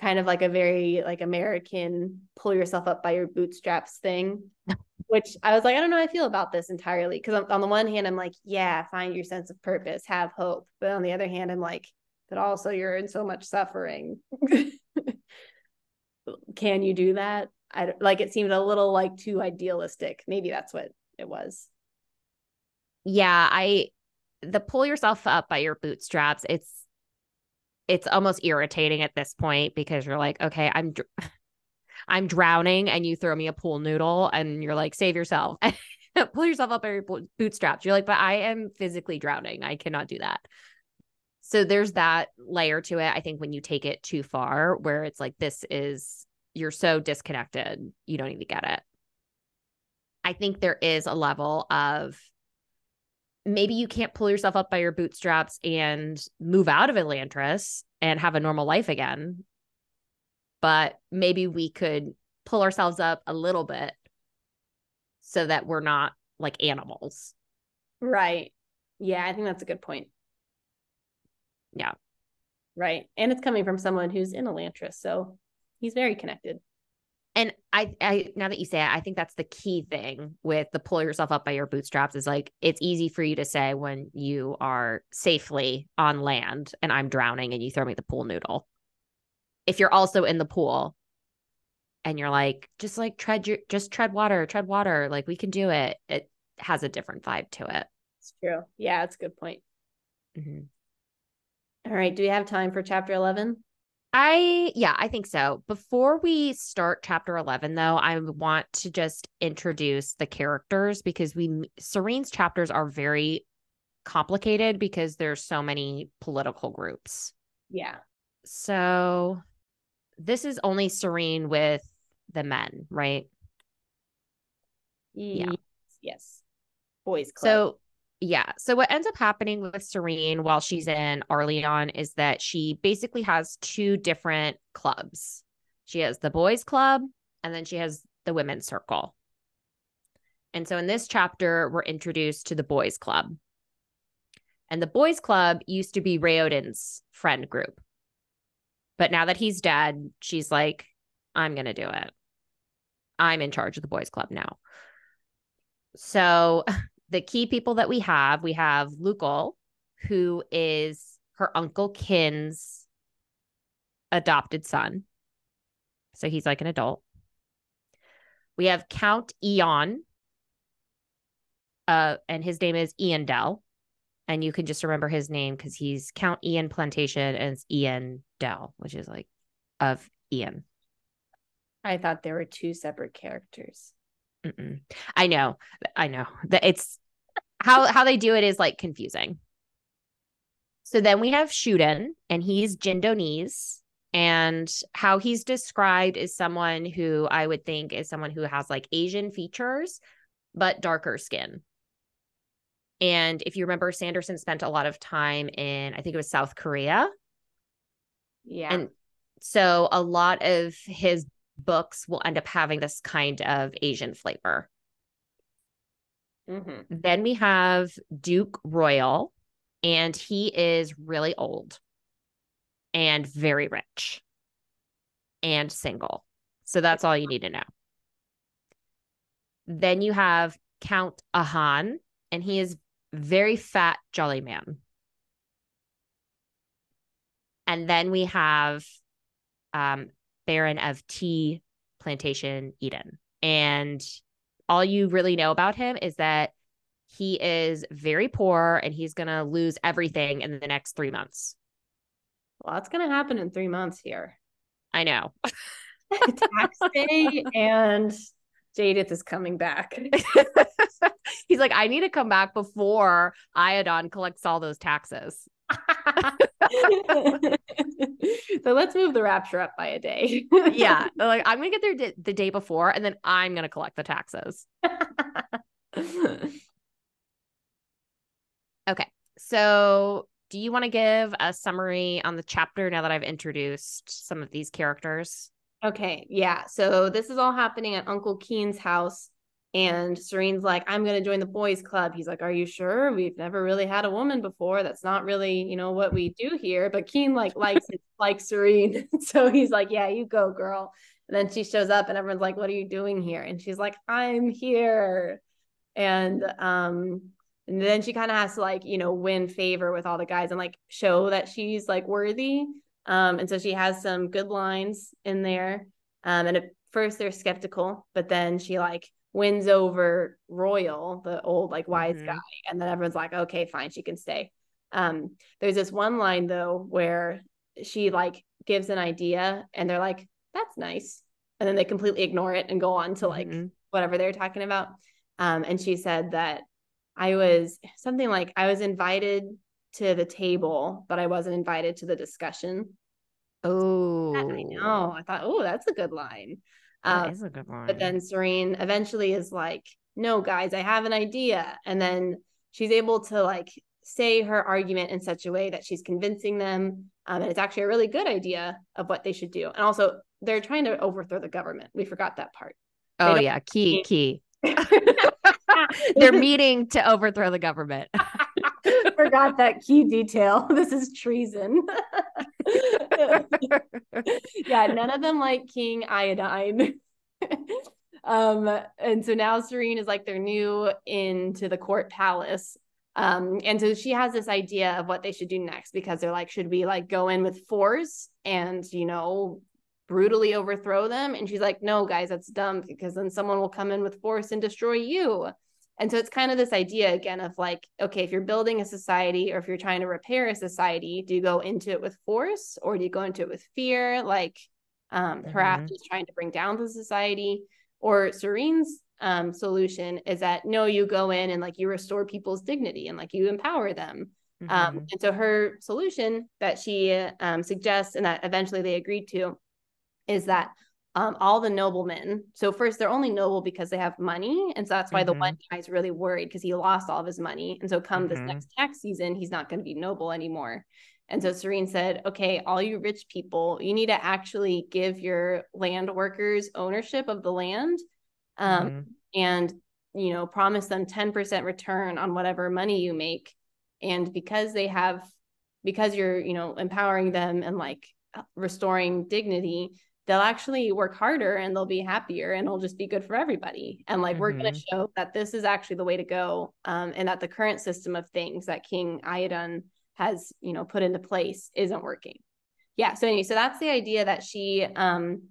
Speaker 1: kind of like a very like American pull yourself up by your bootstraps thing, which I was like, I don't know how I feel about this entirely. Because on the one hand, I'm like, yeah, find your sense of purpose, have hope. But on the other hand, I'm like, but also you're in so much suffering. Can you do that? I like it seemed a little like too idealistic. Maybe that's what it was.
Speaker 2: Yeah, I the pull yourself up by your bootstraps. It's it's almost irritating at this point because you're like, okay, I'm dr- I'm drowning, and you throw me a pool noodle, and you're like, save yourself, pull yourself up by your bootstraps. You're like, but I am physically drowning. I cannot do that. So there's that layer to it. I think when you take it too far, where it's like, this is you're so disconnected, you don't even get it. I think there is a level of maybe you can't pull yourself up by your bootstraps and move out of Elantris and have a normal life again. But maybe we could pull ourselves up a little bit so that we're not like animals.
Speaker 1: Right. Yeah, I think that's a good point.
Speaker 2: Yeah.
Speaker 1: Right. And it's coming from someone who's in Elantris. So he's very connected.
Speaker 2: And I, I now that you say it, I think that's the key thing with the pull yourself up by your bootstraps is like it's easy for you to say when you are safely on land and I'm drowning and you throw me the pool noodle. If you're also in the pool and you're like, just like tread your just tread water, tread water, like we can do it. It has a different vibe to it.
Speaker 1: It's true. Yeah, it's a good point.
Speaker 2: Mm-hmm.
Speaker 1: All right. Do we have time for chapter 11?
Speaker 2: I, yeah, I think so. Before we start chapter 11, though, I want to just introduce the characters because we, Sarene's chapters are very complicated because there's so many political groups.
Speaker 1: Yeah.
Speaker 2: So this is only Sarene with the men, right?
Speaker 1: Yeah. Yes. Boys
Speaker 2: club. So yeah. So what ends up happening with Sarene while she's in Arelon is that she basically has two different clubs. She has the boys club and then she has the women's circle. And so in this chapter, we're introduced to the boys club. And the boys club used to be Raoden's friend group. But now that he's dead, she's like, I'm going to do it. I'm in charge of the boys club now. So the key people that we have, we have Lukel, who is her uncle Kiin's adopted son. So he's like an adult. We have Count Eon, uh, and his name is Eondel. And you can just remember his name because he's Count Eon Plantation and it's Ian Dell, which is like of Eon.
Speaker 1: I thought there were two separate characters.
Speaker 2: Mm-mm. I know, I know that it's how how they do it is like confusing. So then we have Shuden, and he's Jindonese, and how he's described is someone who I would think is someone who has like Asian features but darker skin. And if you remember, Sanderson spent a lot of time in, I think it was South Korea.
Speaker 1: Yeah.
Speaker 2: And so a lot of his books will end up having this kind of Asian flavor.
Speaker 1: Mm-hmm.
Speaker 2: Then we have Duke Roial, and he is really old and very rich and single. So that's all you need to know. Then you have Count Ahan, and he is very fat, jolly man. And then we have um, Baron of Tea Plantation Edan. And all you really know about him is that he is very poor and he's going to lose everything in the next three months.
Speaker 1: Well, that's going to happen in three months here.
Speaker 2: I know.
Speaker 1: Tax day and Jaddeth is coming back.
Speaker 2: He's like, I need to come back before Iadon collects all those taxes.
Speaker 1: so let's move the rapture up by a day.
Speaker 2: yeah. Like, I'm going to get there d- the day before and then I'm going to collect the taxes. okay. So, do you want to give a summary on the chapter now that I've introduced some of these characters?
Speaker 1: Okay, yeah. So this is all happening at Uncle Kiin's house. And Sarene's like, I'm going to join the boys club. He's like, Are you sure? We've never really had a woman before. That's not really, you know, what we do here. But Kiin like likes it, like Sarene. so he's like, Yeah, you go, girl. And then she shows up and everyone's like, What are you doing here? And she's like, I'm here. And um, and then she kind of has to like, you know, win favor with all the guys and like show that she's like worthy. Um, and so she has some good lines in there. Um, and at first they're skeptical, but then she like wins over Roial, the old like wise mm-hmm. guy, and then everyone's like, okay, fine, she can stay. Um, there's this one line though where she like gives an idea and they're like, that's nice. And then they completely ignore it and go on to like mm-hmm. whatever they're talking about. Um, and she said that I was something like I was invited to the table, but I wasn't invited to the discussion.
Speaker 2: Oh,
Speaker 1: I know. I thought, oh, that's a good line.
Speaker 2: Um, is a good line.
Speaker 1: But then Sarene eventually is like, no, guys, I have an idea. And then she's able to like say her argument in such a way that she's convincing them. Um, and it's actually a really good idea of what they should do. And also, they're trying to overthrow the government. We forgot that part.
Speaker 2: Oh, yeah. Key, key. they're meeting to overthrow the government.
Speaker 1: Forgot that key detail. This is treason. yeah, none of them like King Iadon. um, and so now Sarene is like they're new into the court palace. Um, and so she has this idea of what they should do next because they're like, should we like go in with force and you know brutally overthrow them? And she's like, no, guys, that's dumb because then someone will come in with force and destroy you. And so it's kind of this idea again of like, okay, if you're building a society or if you're trying to repair a society, do you go into it with force or do you go into it with fear? Like um, mm-hmm. perhaps just trying to bring down the society. Or Sarene's um, solution is that no, you go in and like you restore people's dignity and like you empower them. Um, mm-hmm. Um, and so her solution that she um, suggests and that eventually they agreed to is that um, all the noblemen. So first, they're only noble because they have money, and so that's why mm-hmm. the one mm-hmm. guy's really worried because he lost all of his money, and so come mm-hmm. this next tax season, he's not going to be noble anymore. And so Sarene said, "Okay, all you rich people, you need to actually give your land workers ownership of the land, um, mm-hmm. and you know, promise them ten percent return on whatever money you make, and because they have, because you're you know empowering them and like restoring dignity." They'll actually work harder and they'll be happier and it'll just be good for everybody. And like mm-hmm. we're going to show that this is actually the way to go, um, and that the current system of things that King Iadon has, you know, put into place isn't working. Yeah. So anyway, so that's the idea that she um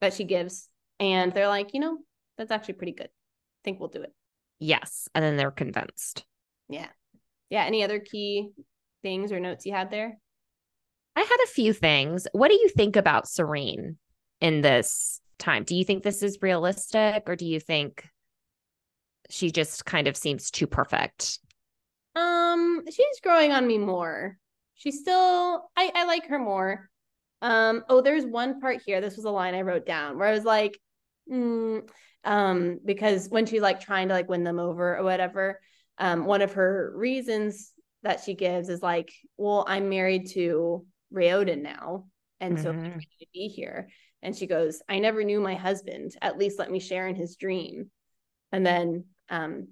Speaker 1: that she gives, and they're like, you know, that's actually pretty good. I think we'll do it.
Speaker 2: Yes, and then they're convinced.
Speaker 1: Yeah. Yeah. Any other key things or notes you had there?
Speaker 2: I had a few things. What do you think about Sarene in this time? Do you think this is realistic or do you think she just kind of seems too perfect?
Speaker 1: Um, she's growing on me more. She's still I I like her more. Um, oh, there's one part here. This was a line I wrote down where I was like, mm, um, because when she's like trying to like win them over or whatever, um, one of her reasons that she gives is like, well, I'm married to Raoden now, and so mm-hmm. I'm ready to be here. And she goes, I never knew my husband. At least let me share in his dream. And then um,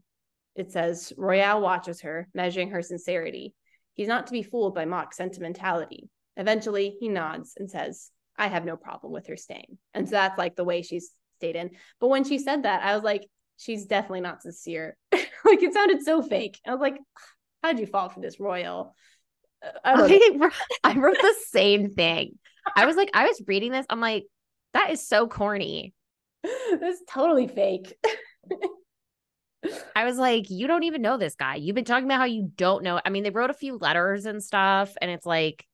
Speaker 1: it says, Roial watches her, measuring her sincerity. He's not to be fooled by mock sentimentality. Eventually, he nods and says, I have no problem with her staying. And so that's like the way she's stayed in. But when she said that, I was like, she's definitely not sincere. like it sounded so fake. I was like, how'd you fall for this Roial?
Speaker 2: I, I, I wrote the same thing. I was like, I was reading this. I'm like, that is so corny.
Speaker 1: This is totally fake.
Speaker 2: I was like, you don't even know this guy. You've been talking about how you don't know. I mean, they wrote a few letters and stuff, and it's like,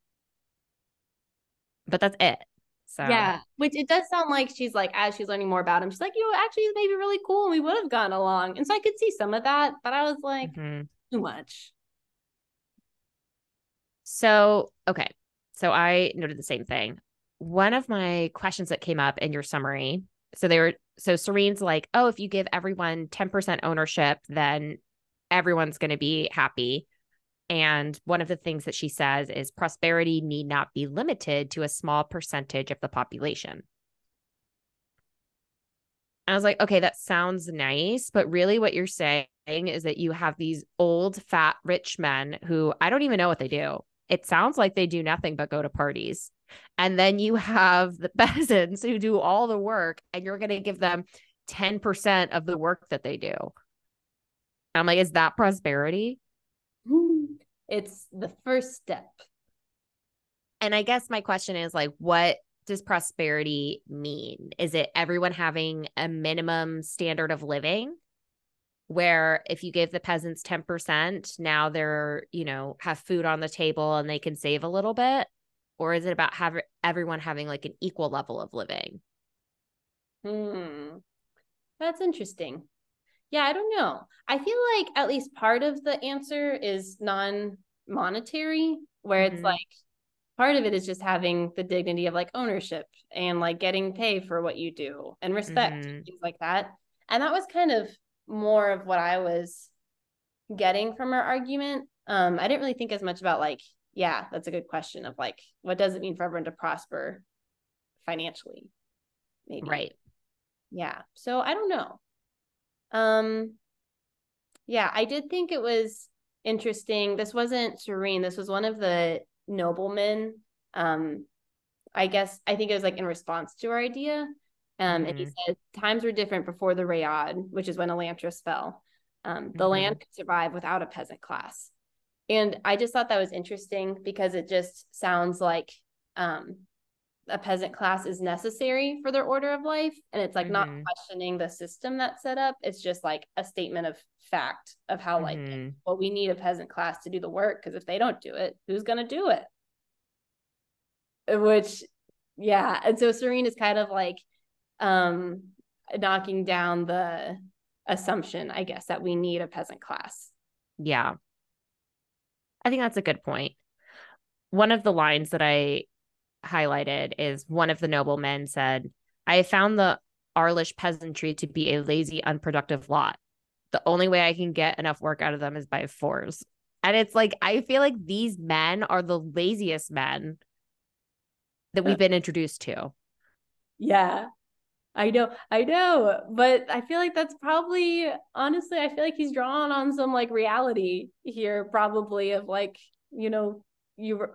Speaker 2: but that's it. So
Speaker 1: yeah, which it does sound like she's like as she's learning more about him, she's like, you know, actually, maybe really cool, and we would have gone along. And so I could see some of that, but I was like, mm-hmm. too much.
Speaker 2: So okay, so I noted the same thing. One of my questions that came up in your summary so they were so Sarene's like, oh, if you give everyone 10% ownership, then everyone's going to be happy. And one of the things that she says is prosperity need not be limited to a small percentage of the population. I was like, okay, that sounds nice. But really, what you're saying is that you have these old, fat, rich men who I don't even know what they do. It sounds like they do nothing but go to parties. And then you have the peasants who do all the work, and you're going to give them 10% of the work that they do. I'm like, is that prosperity?
Speaker 1: It's the first step.
Speaker 2: And I guess my question is like, what does prosperity mean? Is it everyone having a minimum standard of living? Where if you give the peasants 10%, now they're, you know, have food on the table and they can save a little bit? or is it about have everyone having like an equal level of living
Speaker 1: hmm that's interesting yeah i don't know i feel like at least part of the answer is non-monetary where mm-hmm. it's like part of it is just having the dignity of like ownership and like getting paid for what you do and respect mm-hmm. things like that and that was kind of more of what i was getting from her argument um i didn't really think as much about like yeah, that's a good question of like, what does it mean for everyone to prosper financially?
Speaker 2: Maybe. Right.
Speaker 1: Yeah. So I don't know. Um, yeah, I did think it was interesting. This wasn't Sarene. This was one of the noblemen. Um, I guess I think it was like in response to our idea. Um, mm-hmm. and he mm-hmm. said times were different before the Reod, which is when Elantris fell. Um, the mm-hmm. land could survive without a peasant class. And I just thought that was interesting because it just sounds like um, a peasant class is necessary for their order of life. And it's like mm-hmm. not questioning the system that's set up. It's just like a statement of fact of how, mm-hmm. like, well, we need a peasant class to do the work because if they don't do it, who's going to do it? Which, yeah. And so Sarene is kind of like um, knocking down the assumption, I guess, that we need a peasant class.
Speaker 2: Yeah. I think that's a good point. One of the lines that I highlighted is one of the noblemen said, I found the Arelish peasantry to be a lazy, unproductive lot. The only way I can get enough work out of them is by force. And it's like, I feel like these men are the laziest men that we've been introduced to.
Speaker 1: Yeah. I know, I know, but I feel like that's probably honestly, I feel like he's drawn on some like reality here, probably of like, you know, you.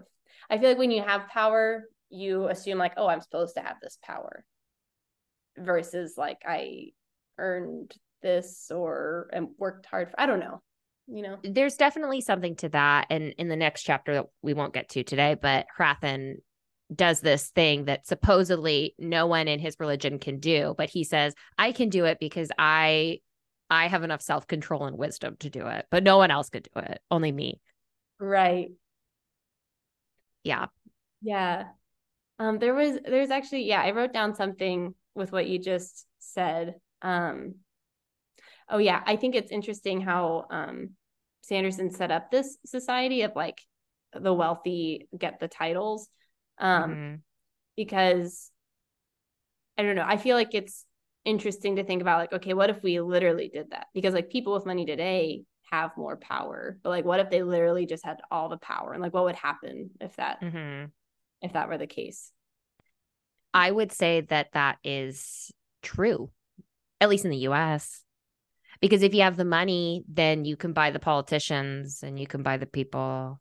Speaker 1: I feel like when you have power, you assume like, oh, I'm supposed to have this power, versus like I earned this or worked hard. For, I don't know, you know.
Speaker 2: There's definitely something to that, and in the next chapter that we won't get to today, but Hrathen does this thing that supposedly no one in his religion can do but he says i can do it because i i have enough self-control and wisdom to do it but no one else could do it only me
Speaker 1: right
Speaker 2: yeah
Speaker 1: Yeah. Um, there was there's actually, yeah, I wrote down something with what you just said. Um, oh yeah, I think it's interesting how um Sanderson set up this society of like the wealthy get the titles. Um, mm-hmm. because I don't know, I feel like it's interesting to think about like, okay, what if we literally did that? Because like people with money today have more power, but like what if they literally just had all the power and like what would happen if that mm-hmm. if that were the case?
Speaker 2: I would say that that is true, at least in the US. Because if you have the money, then you can buy the politicians and you can buy the people,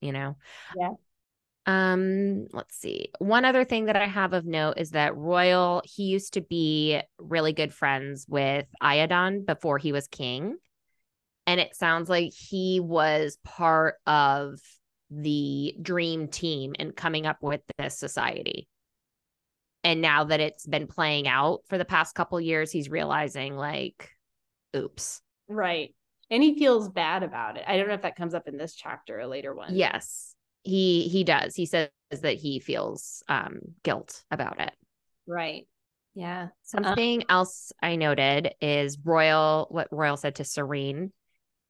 Speaker 2: you know?
Speaker 1: Yeah.
Speaker 2: Um, let's see. One other thing that I have of note is that Roial, he used to be really good friends with Iadon before he was king. And it sounds like he was part of the dream team in coming up with this society. And now that it's been playing out for the past couple years, he's realizing like, oops.
Speaker 1: Right. And he feels bad about it. I don't know if that comes up in this chapter or later one.
Speaker 2: Yes he he does. He says that he feels um guilt about it.
Speaker 1: Right. Yeah.
Speaker 2: Something um, else i noted is roial what roial said to sarene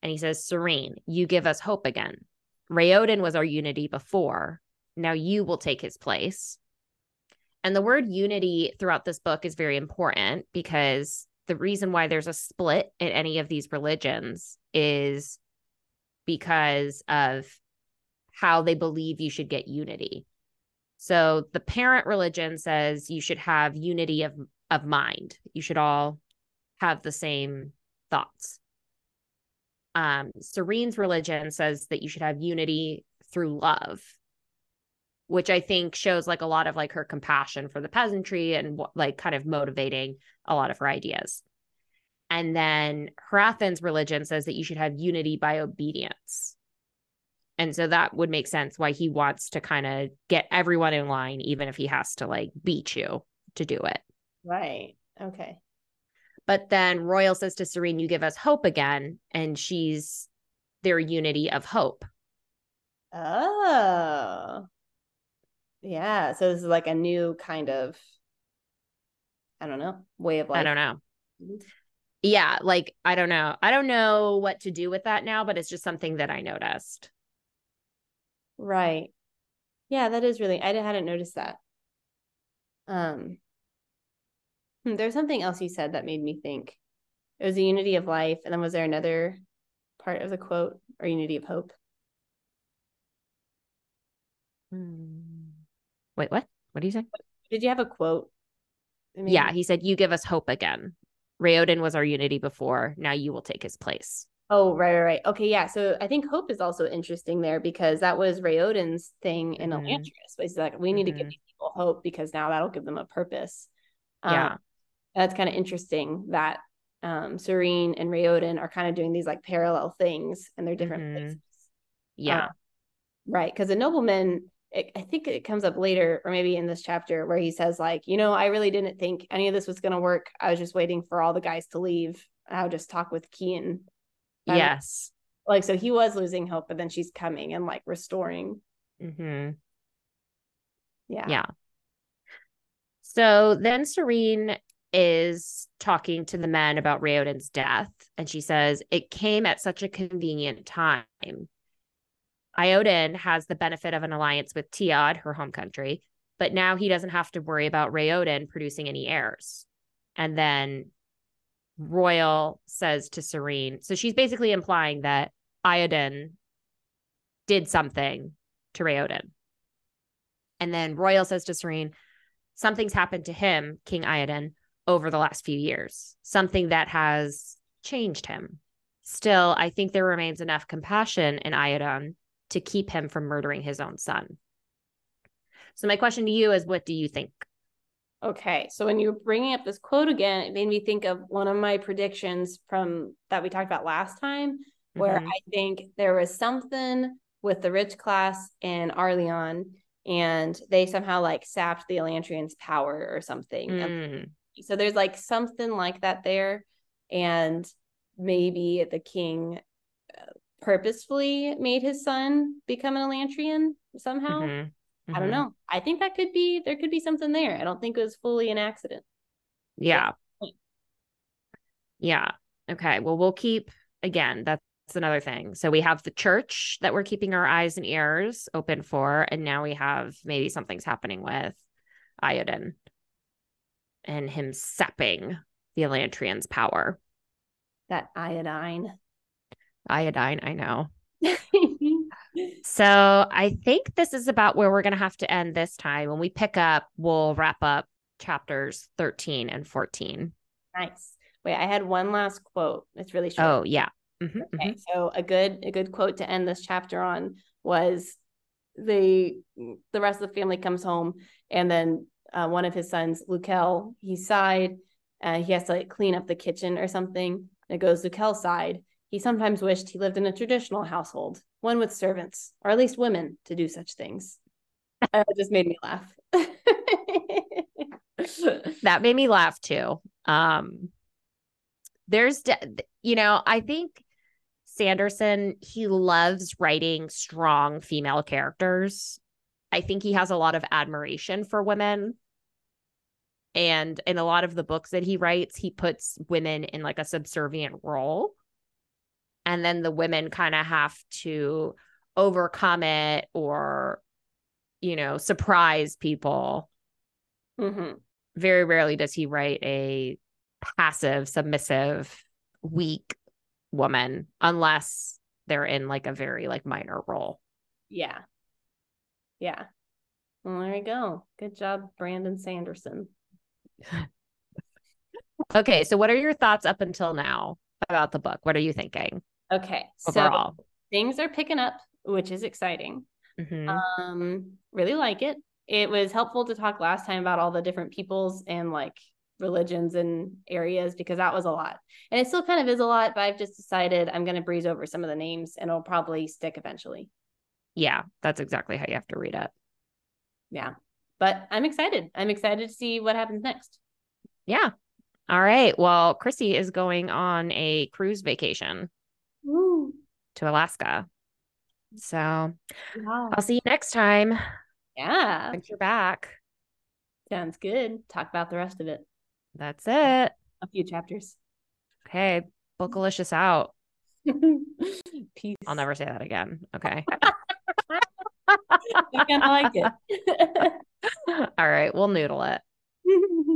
Speaker 2: and he says sarene you give us hope again. Raoden was our unity before. Now you will take his place. And the word unity throughout this book is very important because the reason why there's a split in any of these religions is because of how they believe you should get unity. So the parent religion says you should have unity of of mind. You should all have the same thoughts. Um, Sarene's religion says that you should have unity through love, which I think shows like a lot of like her compassion for the peasantry and like kind of motivating a lot of her ideas. And then Hrathen's religion says that you should have unity by obedience. And so that would make sense why he wants to kind of get everyone in line, even if he has to like beat you to do it.
Speaker 1: Right. Okay.
Speaker 2: But then Roial says to Sarene, You give us hope again. And she's their unity of hope.
Speaker 1: Oh. Yeah. So this is like a new kind of, I don't know, way of life.
Speaker 2: I don't know. Mm-hmm. Yeah. Like, I don't know. I don't know what to do with that now, but it's just something that I noticed.
Speaker 1: Right. Yeah, that is really I hadn't noticed that. Um hmm, there's something else you said that made me think. It was the unity of life, and then was there another part of the quote or unity of hope?
Speaker 2: Hmm. Wait, what? What do you say?
Speaker 1: Did you have a quote?
Speaker 2: Yeah, he said, "You give us hope again. Raoden was our unity before. Now you will take his place."
Speaker 1: Oh, right, right, right. Okay, yeah. So I think hope is also interesting there because that was Raoden's thing in mm-hmm. Elantris. He's like, we need mm-hmm. to give mm-hmm. these people hope because now that'll give them a purpose.
Speaker 2: Yeah.
Speaker 1: Um, that's kind of interesting that um, Sarene and Raoden are kind of doing these like parallel things and they're different mm-hmm. places.
Speaker 2: Yeah. Um,
Speaker 1: right. Because a nobleman, it, I think it comes up later or maybe in this chapter where he says, like, you know, I really didn't think any of this was going to work. I was just waiting for all the guys to leave. I'll just talk with Kiin
Speaker 2: yes.
Speaker 1: Like, so he was losing hope, but then she's coming and like restoring.
Speaker 2: Mm-hmm.
Speaker 1: Yeah.
Speaker 2: Yeah. So then Sarene is talking to the men about Raoden's death, and she says, It came at such a convenient time. Iadon has the benefit of an alliance with Teod, her home country, but now he doesn't have to worry about Rayodin producing any heirs. And then Roial says to Sarene. So she's basically implying that Iadon did something to Raoden. And then Roial says to Sarene, something's happened to him, King Iadon, over the last few years, something that has changed him. Still, I think there remains enough compassion in Iadon to keep him from murdering his own son. So, my question to you is what do you think?
Speaker 1: Okay, so when you were bringing up this quote again, it made me think of one of my predictions from that we talked about last time, where mm-hmm. I think there was something with the rich class in Arelon, and they somehow like sapped the Elantrians' power or something. Mm. So there's like something like that there, and maybe the king uh, purposefully made his son become an Elantrian somehow. Mm-hmm. Mm-hmm. I don't mm-hmm. know. I think that could be there could be something there. I don't think it was fully an accident.
Speaker 2: Yeah. Yeah. Okay. Well, we'll keep again, that's another thing. So we have the church that we're keeping our eyes and ears open for. And now we have maybe something's happening with Iadon and him sapping the Elantrian's power.
Speaker 1: That iodine.
Speaker 2: Iodine, I know. so I think this is about where we're going to have to end this time. When we pick up, we'll wrap up chapters 13 and 14.
Speaker 1: Nice. Wait, I had one last quote. It's really short.
Speaker 2: Oh, yeah. Mm-hmm,
Speaker 1: okay. Mm-hmm. So a good a good quote to end this chapter on was the the rest of the family comes home and then uh, one of his sons, Lukel, he sighed. Uh, he has to like clean up the kitchen or something. And it goes, Lukel sighed. He sometimes wished he lived in a traditional household, one with servants, or at least women, to do such things. Uh, it just made me laugh.
Speaker 2: that made me laugh too. Um, there's, you know, I think Sanderson, he loves writing strong female characters. I think he has a lot of admiration for women. And in a lot of the books that he writes, he puts women in like a subservient role. And then the women kind of have to overcome it or, you know, surprise people. Mm-hmm. Very rarely does he write a passive, submissive, weak woman unless they're in like a very like minor role.
Speaker 1: Yeah. Yeah. Well, there you go. Good job, Brandon Sanderson.
Speaker 2: okay, so what are your thoughts up until now about the book? What are you thinking?
Speaker 1: Okay, overall, so things are picking up, which is exciting. Mm-hmm. Um, really like it. It was helpful to talk last time about all the different peoples and like religions and areas because that was a lot. And it still kind of is a lot, but I've just decided I'm going to breeze over some of the names and it'll probably stick eventually.
Speaker 2: Yeah, that's exactly how you have to read it.
Speaker 1: Yeah. But I'm excited. I'm excited to see what happens next.
Speaker 2: Yeah. All right. Well, Chrissy is going on a cruise vacation. To Alaska. So yeah. I'll see you next time.
Speaker 1: Yeah.
Speaker 2: Once you're back.
Speaker 1: Sounds good. Talk about the rest of it.
Speaker 2: That's it.
Speaker 1: A few chapters.
Speaker 2: Okay. Bookalicious out.
Speaker 1: Peace.
Speaker 2: I'll never say that again. Okay.
Speaker 1: I kind of like it.
Speaker 2: All right. We'll noodle it.